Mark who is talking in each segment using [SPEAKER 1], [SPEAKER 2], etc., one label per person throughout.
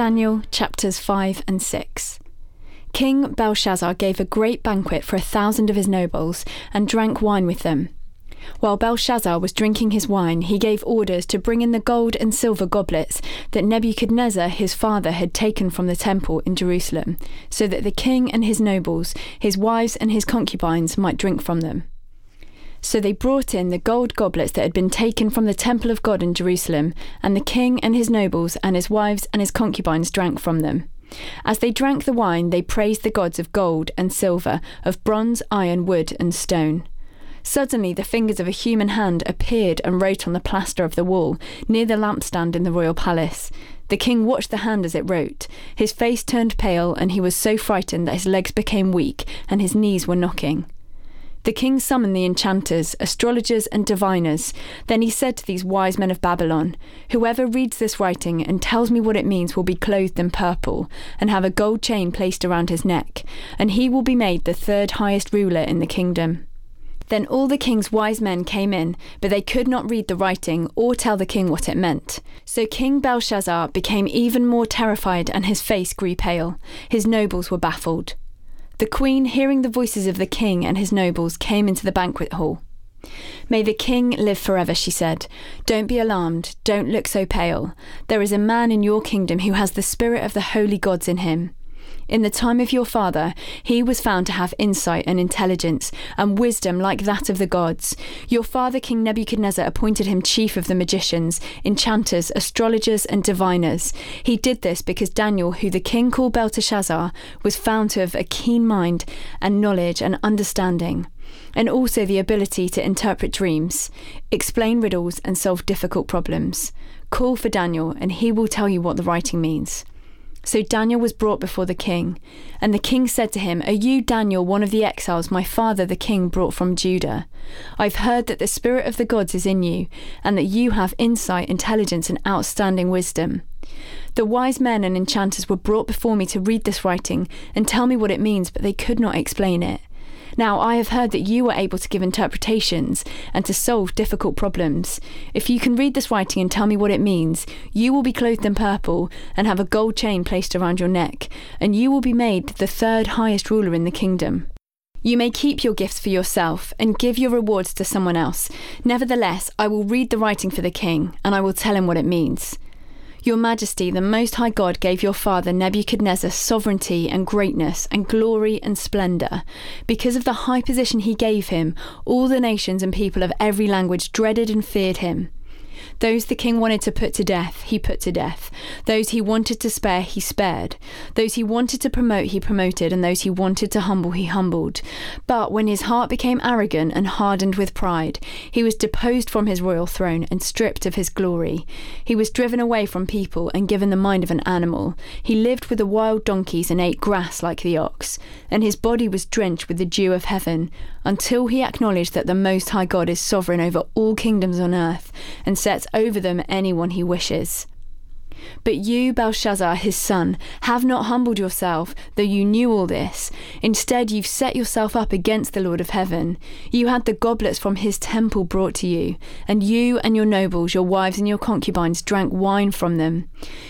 [SPEAKER 1] Daniel chapters 5 and 6. King Belshazzar gave a great banquet for a thousand of his nobles and drank wine with them. While Belshazzar was drinking his wine, he gave orders to bring in the gold and silver goblets that Nebuchadnezzar his father had taken from the temple in Jerusalem, so that the king and his nobles, his wives and his concubines might drink from them. So they brought in the gold goblets that had been taken from the temple of God in Jerusalem, and the king and his nobles and his wives and his concubines drank from them. As they drank the wine, they praised the gods of gold and silver, of bronze, iron, wood, and stone. Suddenly, the fingers of a human hand appeared and wrote on the plaster of the wall, near the lampstand in the royal palace. The king watched the hand as it wrote. His face turned pale, and he was so frightened that his legs became weak and his knees were knocking. The king summoned the enchanters, astrologers, and diviners. Then he said to these wise men of Babylon Whoever reads this writing and tells me what it means will be clothed in purple, and have a gold chain placed around his neck, and he will be made the third highest ruler in the kingdom. Then all the king's wise men came in, but they could not read the writing or tell the king what it meant. So King Belshazzar became even more terrified, and his face grew pale. His nobles were baffled. The queen, hearing the voices of the king and his nobles, came into the banquet hall. May the king live forever, she said. Don't be alarmed. Don't look so pale. There is a man in your kingdom who has the spirit of the holy gods in him. In the time of your father, he was found to have insight and intelligence and wisdom like that of the gods. Your father, King Nebuchadnezzar, appointed him chief of the magicians, enchanters, astrologers, and diviners. He did this because Daniel, who the king called Belteshazzar, was found to have a keen mind and knowledge and understanding and also the ability to interpret dreams, explain riddles, and solve difficult problems. Call for Daniel, and he will tell you what the writing means. So Daniel was brought before the king, and the king said to him, Are you Daniel, one of the exiles my father the king brought from Judah? I've heard that the spirit of the gods is in you, and that you have insight, intelligence, and outstanding wisdom. The wise men and enchanters were brought before me to read this writing and tell me what it means, but they could not explain it. Now, I have heard that you are able to give interpretations and to solve difficult problems. If you can read this writing and tell me what it means, you will be clothed in purple and have a gold chain placed around your neck, and you will be made the third highest ruler in the kingdom. You may keep your gifts for yourself and give your rewards to someone else. Nevertheless, I will read the writing for the king, and I will tell him what it means. Your Majesty, the Most High God gave your father Nebuchadnezzar sovereignty and greatness and glory and splendour. Because of the high position he gave him, all the nations and people of every language dreaded and feared him. Those the king wanted to put to death, he put to death. Those he wanted to spare, he spared. Those he wanted to promote, he promoted, and those he wanted to humble, he humbled. But when his heart became arrogant and hardened with pride, he was deposed from his royal throne and stripped of his glory. He was driven away from people and given the mind of an animal. He lived with the wild donkeys and ate grass like the ox, and his body was drenched with the dew of heaven, until he acknowledged that the Most High God is sovereign over all kingdoms on earth and sets over them anyone he wishes. But you, Belshazzar, his son, have not humbled yourself, though you knew all this. Instead, you've set yourself up against the Lord of heaven. You had the goblets from his temple brought to you, and you and your nobles, your wives and your concubines, drank wine from them.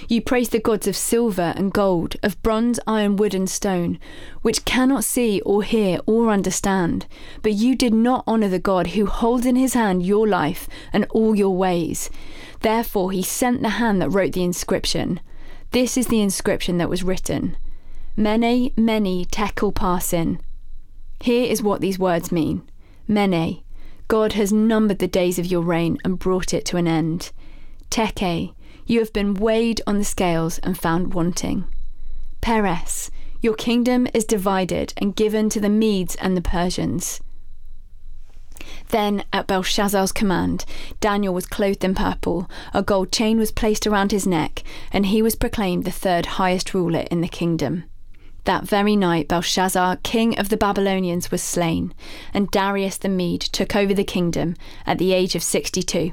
[SPEAKER 1] You praised the gods of silver and gold, of bronze, iron, wood, and stone, which cannot see or hear or understand. But you did not honour the God who holds in his hand your life and all your ways. Therefore, he sent the hand that wrote the inscription. This is the inscription that was written Mene, mene, tekel parsin. Here is what these words mean. Mene, God has numbered the days of your reign and brought it to an end. Tekel, you have been weighed on the scales and found wanting. Peres, your kingdom is divided and given to the Medes and the Persians. Then, at Belshazzar's command, Daniel was clothed in purple, a gold chain was placed around his neck, and he was proclaimed the third highest ruler in the kingdom. That very night, Belshazzar, king of the Babylonians, was slain, and Darius the Mede took over the kingdom at the age of 62.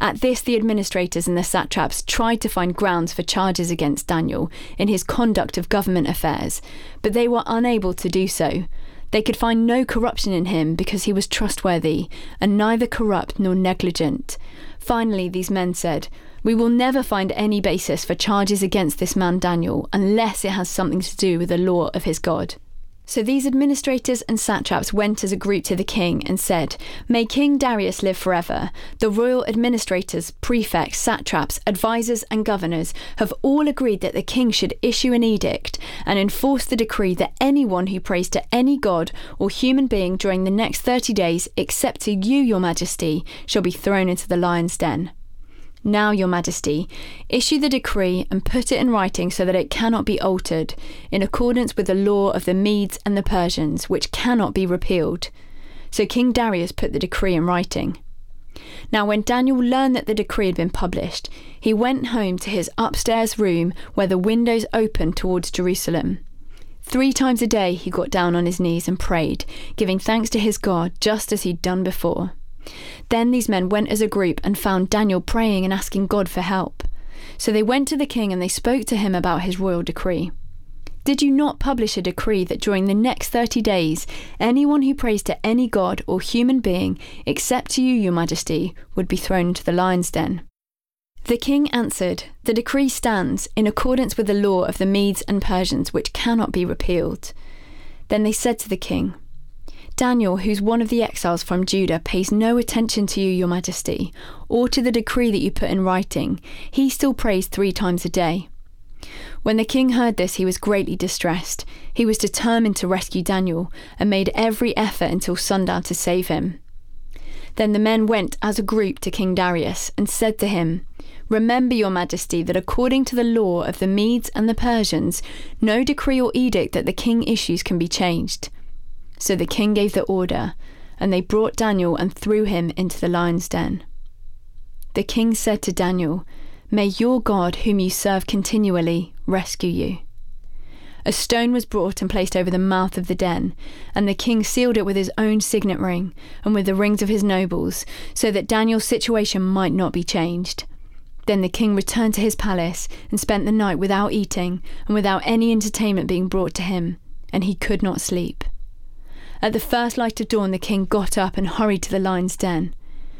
[SPEAKER 1] At this, the administrators and the satraps tried to find grounds for charges against Daniel in his conduct of government affairs, but they were unable to do so. They could find no corruption in him because he was trustworthy, and neither corrupt nor negligent. Finally, these men said, We will never find any basis for charges against this man Daniel unless it has something to do with the law of his God. So these administrators and satraps went as a group to the king and said, May King Darius live forever. The royal administrators, prefects, satraps, advisers, and governors have all agreed that the king should issue an edict and enforce the decree that anyone who prays to any god or human being during the next 30 days, except to you, your majesty, shall be thrown into the lion's den. Now, Your Majesty, issue the decree and put it in writing so that it cannot be altered, in accordance with the law of the Medes and the Persians, which cannot be repealed. So King Darius put the decree in writing. Now, when Daniel learned that the decree had been published, he went home to his upstairs room where the windows opened towards Jerusalem. Three times a day he got down on his knees and prayed, giving thanks to his God just as he'd done before. Then these men went as a group and found Daniel praying and asking God for help. So they went to the king and they spoke to him about his royal decree. Did you not publish a decree that during the next 30 days, anyone who prays to any god or human being, except to you, your majesty, would be thrown into the lion's den? The king answered, The decree stands in accordance with the law of the Medes and Persians, which cannot be repealed. Then they said to the king, Daniel, who's one of the exiles from Judah, pays no attention to you, your majesty, or to the decree that you put in writing. He still prays three times a day. When the king heard this, he was greatly distressed. He was determined to rescue Daniel and made every effort until sundown to save him. Then the men went as a group to King Darius and said to him, Remember, Your Majesty, that according to the law of the Medes and the Persians, no decree or edict that the king issues can be changed. So the king gave the order, and they brought Daniel and threw him into the lion's den. The king said to Daniel, May your God, whom you serve continually, rescue you. A stone was brought and placed over the mouth of the den, and the king sealed it with his own signet ring and with the rings of his nobles, so that Daniel's situation might not be changed. Then the king returned to his palace and spent the night without eating and without any entertainment being brought to him, and he could not sleep. At the first light of dawn, the king got up and hurried to the lion's den.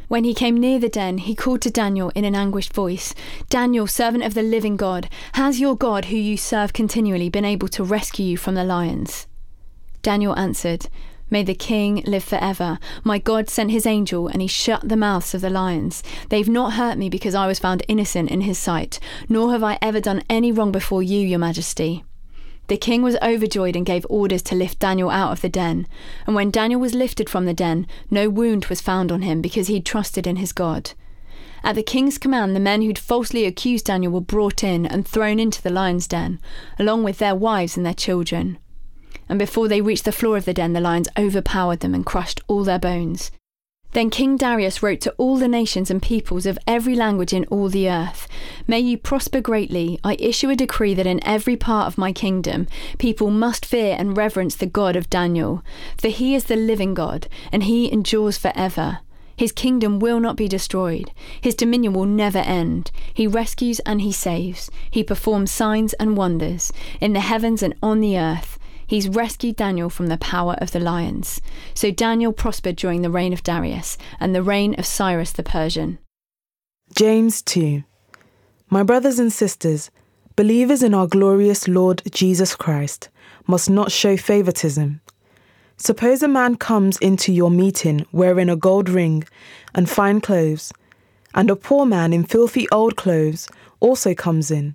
[SPEAKER 1] When he came near the den, he called to Daniel in an anguished voice Daniel, servant of the living God, has your God, who you serve continually, been able to rescue you from the lions? Daniel answered, May the king live forever. My God sent his angel, and he shut the mouths of the lions. They've not hurt me because I was found innocent in his sight, nor have I ever done any wrong before you, your majesty. The king was overjoyed and gave orders to lift Daniel out of the den. And when Daniel was lifted from the den, no wound was found on him because he trusted in his God. At the king's command, the men who'd falsely accused Daniel were brought in and thrown into the lion's den, along with their wives and their children. And before they reached the floor of the den, the lions overpowered them and crushed all their bones. Then King Darius wrote to all the nations and peoples of every language in all the earth May you prosper greatly. I issue a decree that in every part of my kingdom people must fear and reverence the God of Daniel, for he is the living God, and he endures forever. His kingdom will not be destroyed. His dominion will never end. He rescues and he saves. He performs signs and wonders in the heavens and on the earth. He's rescued Daniel from the power of the lions. So Daniel prospered during the reign of Darius and the reign of Cyrus the Persian.
[SPEAKER 2] James 2. My brothers and sisters, believers in our glorious Lord Jesus Christ must not show favoritism. Suppose a man comes into your meeting wearing a gold ring and fine clothes, and a poor man in filthy old clothes also comes in.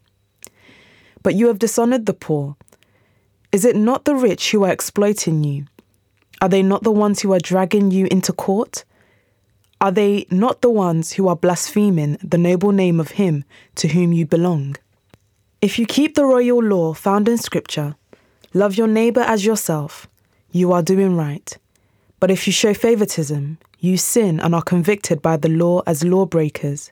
[SPEAKER 2] But you have dishonored the poor. Is it not the rich who are exploiting you? Are they not the ones who are dragging you into court? Are they not the ones who are blaspheming the noble name of him to whom you belong? If you keep the royal law found in Scripture, love your neighbour as yourself, you are doing right. But if you show favoritism, you sin and are convicted by the law as lawbreakers.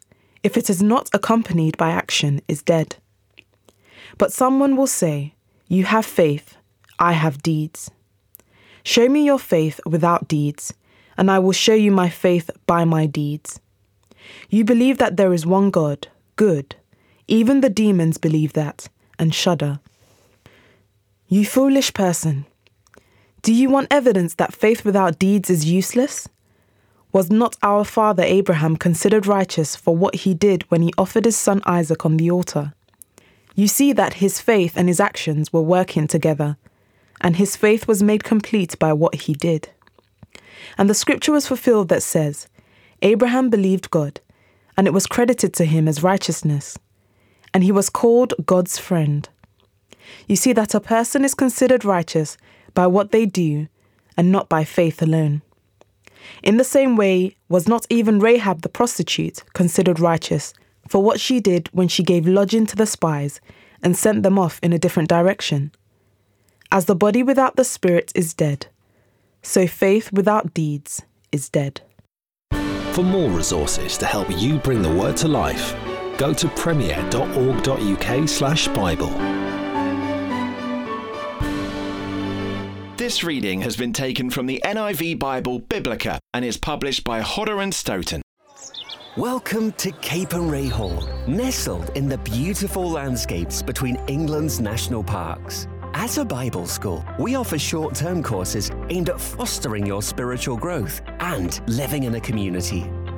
[SPEAKER 2] if it is not accompanied by action, is dead. But someone will say, You have faith, I have deeds. Show me your faith without deeds, and I will show you my faith by my deeds. You believe that there is one God, good. Even the demons believe that, and shudder. You foolish person. Do you want evidence that faith without deeds is useless? Was not our father Abraham considered righteous for what he did when he offered his son Isaac on the altar? You see that his faith and his actions were working together, and his faith was made complete by what he did. And the scripture was fulfilled that says, Abraham believed God, and it was credited to him as righteousness, and he was called God's friend. You see that a person is considered righteous by what they do and not by faith alone. In the same way, was not even Rahab the prostitute considered righteous for what she did when she gave lodging to the spies and sent them off in a different direction? As the body without the spirit is dead, so faith without deeds is dead.
[SPEAKER 3] For more resources to help you bring the word to life, go to premier.org.uk/bible.
[SPEAKER 4] This reading has been taken from the NIV Bible Biblica and is published by Hodder and Stoughton.
[SPEAKER 5] Welcome to Capernwray Hall, nestled in the beautiful landscapes between England's national parks. As a Bible school, we offer short term courses aimed at fostering your spiritual growth and living in a community.